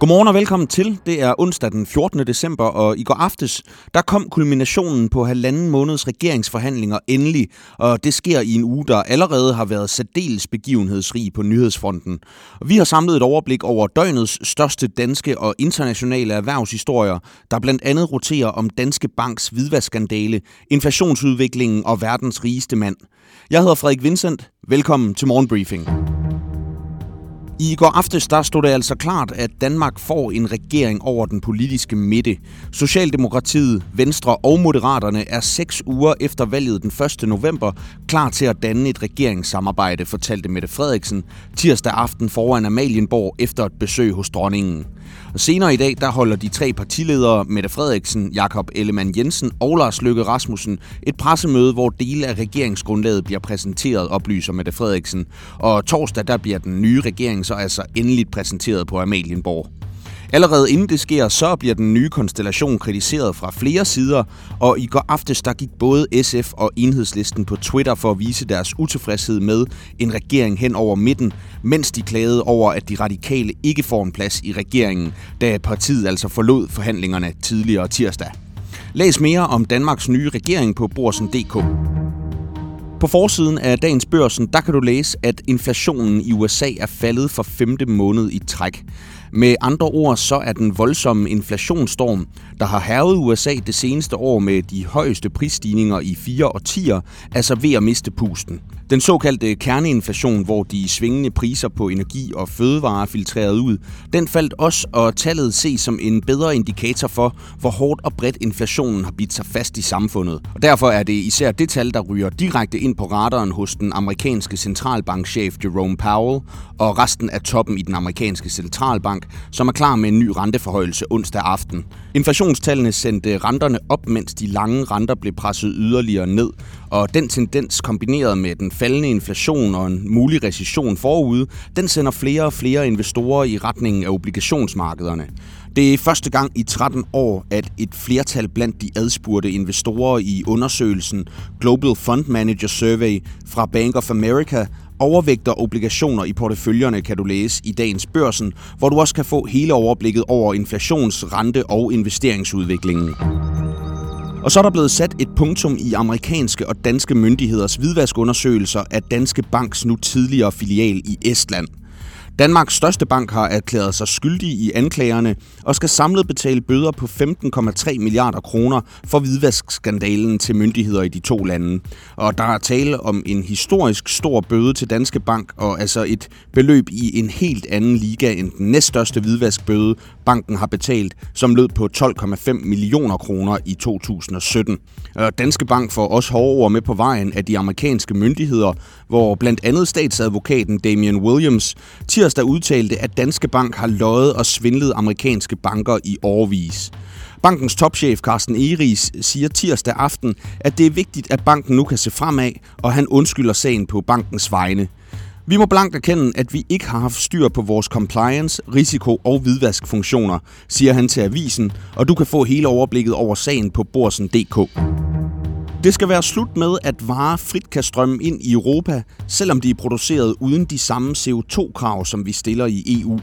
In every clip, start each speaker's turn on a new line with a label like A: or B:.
A: Godmorgen og velkommen til. Det er onsdag den 14. december, og i går aftes, der kom kulminationen på halvanden måneds regeringsforhandlinger endelig, og det sker i en uge, der allerede har været særdeles begivenhedsrig på nyhedsfronten. Vi har samlet et overblik over døgnets største danske og internationale erhvervshistorier, der blandt andet roterer om Danske Banks hvidvaskandale, inflationsudviklingen og verdens rigeste mand. Jeg hedder Frederik Vincent. Velkommen til Morgenbriefing. I går aftes der stod det altså klart, at Danmark får en regering over den politiske midte. Socialdemokratiet, Venstre og Moderaterne er seks uger efter valget den 1. november klar til at danne et regeringssamarbejde, fortalte Mette Frederiksen tirsdag aften foran Amalienborg efter et besøg hos dronningen. Og senere i dag der holder de tre partiledere, Mette Frederiksen, Jakob Ellemann Jensen og Lars Løkke Rasmussen, et pressemøde, hvor dele af regeringsgrundlaget bliver præsenteret, oplyser Mette Frederiksen. Og torsdag der bliver den nye regering så altså endeligt præsenteret på Amalienborg. Allerede inden det sker, så bliver den nye konstellation kritiseret fra flere sider, og i går aftes der gik både SF og Enhedslisten på Twitter for at vise deres utilfredshed med en regering hen over midten, mens de klagede over, at de radikale ikke får en plads i regeringen, da partiet altså forlod forhandlingerne tidligere tirsdag. Læs mere om Danmarks nye regering på borsen.dk. På forsiden af dagens børsen, der kan du læse, at inflationen i USA er faldet for femte måned i træk. Med andre ord, så er den voldsomme inflationsstorm, der har hervet USA det seneste år med de højeste prisstigninger i fire årtier, altså ved at miste pusten. Den såkaldte kerneinflation, hvor de svingende priser på energi og fødevarer filtreret ud, den faldt også, og tallet ses som en bedre indikator for, hvor hårdt og bredt inflationen har bidt sig fast i samfundet. Og derfor er det især det tal, der ryger direkte ind på radaren hos den amerikanske centralbankchef Jerome Powell og resten af toppen i den amerikanske centralbank, som er klar med en ny renteforhøjelse onsdag aften. Inflationstallene sendte renterne op, mens de lange renter blev presset yderligere ned, og den tendens kombineret med den faldende inflation og en mulig recession forude, den sender flere og flere investorer i retningen af obligationsmarkederne. Det er første gang i 13 år, at et flertal blandt de adspurgte investorer i undersøgelsen Global Fund Manager Survey fra Bank of America overvægter obligationer i porteføljerne, kan du læse i dagens børsen, hvor du også kan få hele overblikket over inflations-, rente- og investeringsudviklingen. Og så er der blevet sat et punktum i amerikanske og danske myndigheders hvidvaskundersøgelser af Danske Banks nu tidligere filial i Estland. Danmarks største bank har erklæret sig skyldig i anklagerne og skal samlet betale bøder på 15,3 milliarder kroner for hvidvaskskandalen til myndigheder i de to lande. Og der er tale om en historisk stor bøde til Danske Bank, og altså et beløb i en helt anden liga end den næststørste hvidvaskbøde, banken har betalt, som lød på 12,5 millioner kroner i 2017. Øh, Danske Bank får også hårde ord med på vejen af de amerikanske myndigheder, hvor blandt andet statsadvokaten Damian Williams tirsdag udtalte, at Danske Bank har løjet og svindlet amerikanske banker i årvis. Bankens topchef Carsten Eris siger tirsdag aften, at det er vigtigt, at banken nu kan se fremad, og han undskylder sagen på bankens vegne. Vi må blankt erkende, at vi ikke har haft styr på vores compliance, risiko og hvidvaskfunktioner, siger han til avisen, og du kan få hele overblikket over sagen på borsen.dk. Det skal være slut med, at varer frit kan strømme ind i Europa, selvom de er produceret uden de samme CO2-krav, som vi stiller i EU.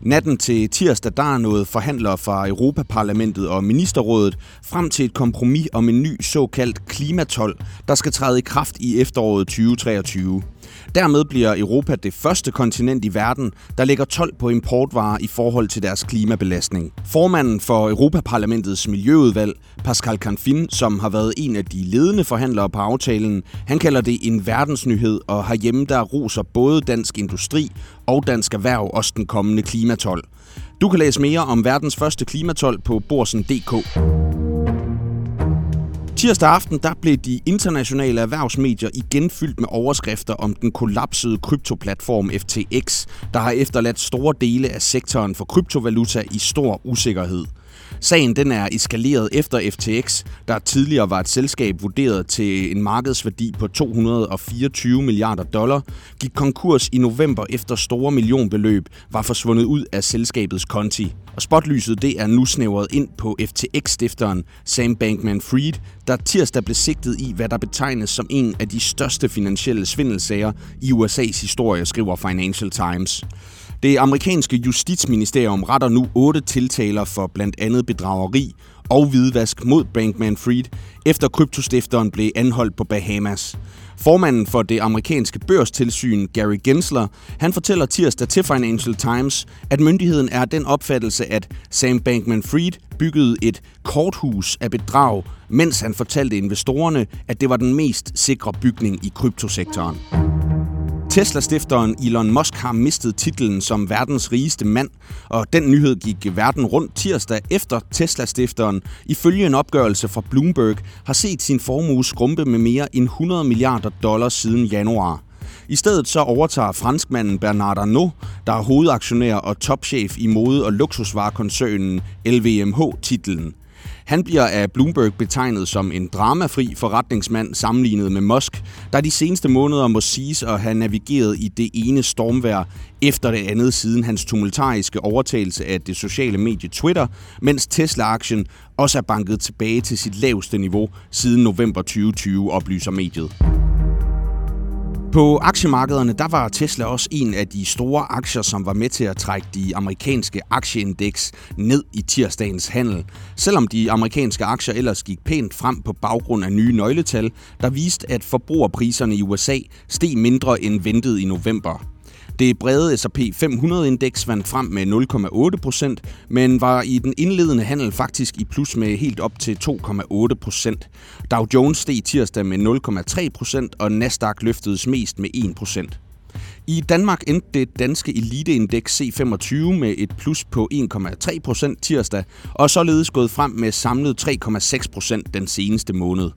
A: Natten til tirsdag, der er noget forhandlere fra Europaparlamentet og Ministerrådet frem til et kompromis om en ny såkaldt klimatol, der skal træde i kraft i efteråret 2023. Dermed bliver Europa det første kontinent i verden, der lægger 12 på importvarer i forhold til deres klimabelastning. Formanden for Europaparlamentets miljøudvalg, Pascal Canfin, som har været en af de ledende forhandlere på aftalen, han kalder det en verdensnyhed, og har hjemme der roser både dansk industri og dansk erhverv også den kommende klimatol. Du kan læse mere om verdens første klimatol på borsen.dk. Tirsdag aften der blev de internationale erhvervsmedier igen fyldt med overskrifter om den kollapsede kryptoplatform FTX, der har efterladt store dele af sektoren for kryptovaluta i stor usikkerhed. Sagen den er eskaleret efter FTX, der tidligere var et selskab vurderet til en markedsværdi på 224 milliarder dollar, gik konkurs i november efter store millionbeløb var forsvundet ud af selskabets konti. Og spotlyset det er nu snævret ind på FTX-stifteren Sam Bankman-Fried, der tirsdag blev sigtet i, hvad der betegnes som en af de største finansielle svindelsager i USA's historie, skriver Financial Times. Det amerikanske justitsministerium retter nu otte tiltaler for blandt andet bedrageri og hvidvask mod Bankman-Fried, efter kryptostifteren blev anholdt på Bahamas. Formanden for det amerikanske børstilsyn, Gary Gensler, han fortæller tirsdag til Financial Times, at myndigheden er den opfattelse, at Sam Bankman-Fried byggede et korthus af bedrag, mens han fortalte investorerne, at det var den mest sikre bygning i kryptosektoren. Tesla-stifteren Elon Musk har mistet titlen som verdens rigeste mand, og den nyhed gik verden rundt tirsdag efter Tesla-stifteren ifølge en opgørelse fra Bloomberg har set sin formue skrumpe med mere end 100 milliarder dollars siden januar. I stedet så overtager franskmanden Bernard Arnault, der er hovedaktionær og topchef i mode- og luksusvarekoncernen LVMH, titlen. Han bliver af Bloomberg betegnet som en dramafri forretningsmand sammenlignet med Musk, der de seneste måneder må siges at have navigeret i det ene stormvær efter det andet siden hans tumultariske overtagelse af det sociale medie Twitter, mens Tesla-aktien også er banket tilbage til sit laveste niveau siden november 2020, oplyser mediet. På aktiemarkederne der var Tesla også en af de store aktier, som var med til at trække de amerikanske aktieindeks ned i tirsdagens handel. Selvom de amerikanske aktier ellers gik pænt frem på baggrund af nye nøgletal, der viste, at forbrugerpriserne i USA steg mindre end ventet i november. Det brede S&P 500-indeks vandt frem med 0,8 procent, men var i den indledende handel faktisk i plus med helt op til 2,8 procent. Dow Jones steg tirsdag med 0,3 procent, og Nasdaq løftedes mest med 1 procent. I Danmark endte det danske eliteindeks C25 med et plus på 1,3% tirsdag, og således gået frem med samlet 3,6% den seneste måned.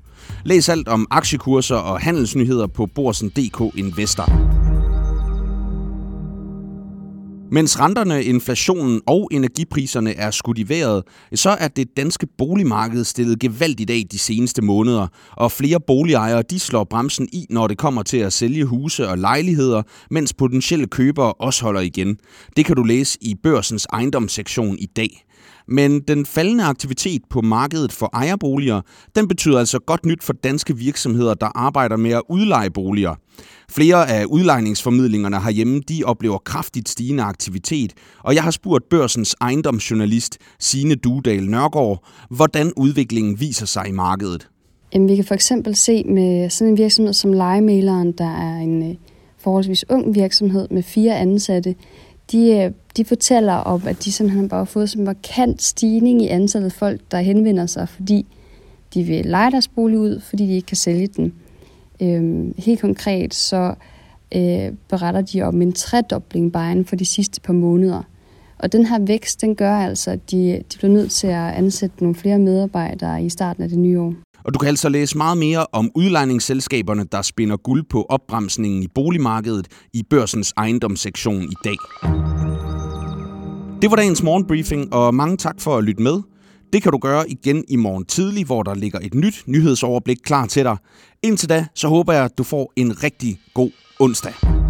A: Læs alt om aktiekurser og handelsnyheder på Borsen.dk Investor. Mens renterne, inflationen og energipriserne er skudt i vejret, så er det danske boligmarked stillet gevaldigt af de seneste måneder, og flere boligejere de slår bremsen i, når det kommer til at sælge huse og lejligheder, mens potentielle købere også holder igen. Det kan du læse i børsens ejendomssektion i dag. Men den faldende aktivitet på markedet for ejerboliger, den betyder altså godt nyt for danske virksomheder, der arbejder med at udleje boliger. Flere af udlejningsformidlingerne herhjemme, de oplever kraftigt stigende aktivitet, og jeg har spurgt børsens ejendomsjournalist Sine Dudal Nørgaard, hvordan udviklingen viser sig i markedet.
B: Jamen, vi kan for eksempel se med sådan en virksomhed som Legemaleren, der er en øh, forholdsvis ung virksomhed med fire ansatte, de, øh, de fortæller om, at de simpelthen bare har fået sådan en markant stigning i antallet af folk, der henvender sig, fordi de vil lege deres bolig ud, fordi de ikke kan sælge den. Øhm, helt konkret så øh, beretter de om en tredobling bare inden for de sidste par måneder. Og den her vækst, den gør altså, at de, de bliver nødt til at ansætte nogle flere medarbejdere i starten af det nye år.
A: Og du kan altså læse meget mere om udlejningsselskaberne, der spinder guld på opbremsningen i boligmarkedet i børsens ejendomssektion i dag. Det var dagens morgenbriefing, og mange tak for at lytte med. Det kan du gøre igen i morgen tidlig, hvor der ligger et nyt nyhedsoverblik klar til dig. Indtil da, så håber jeg, at du får en rigtig god onsdag.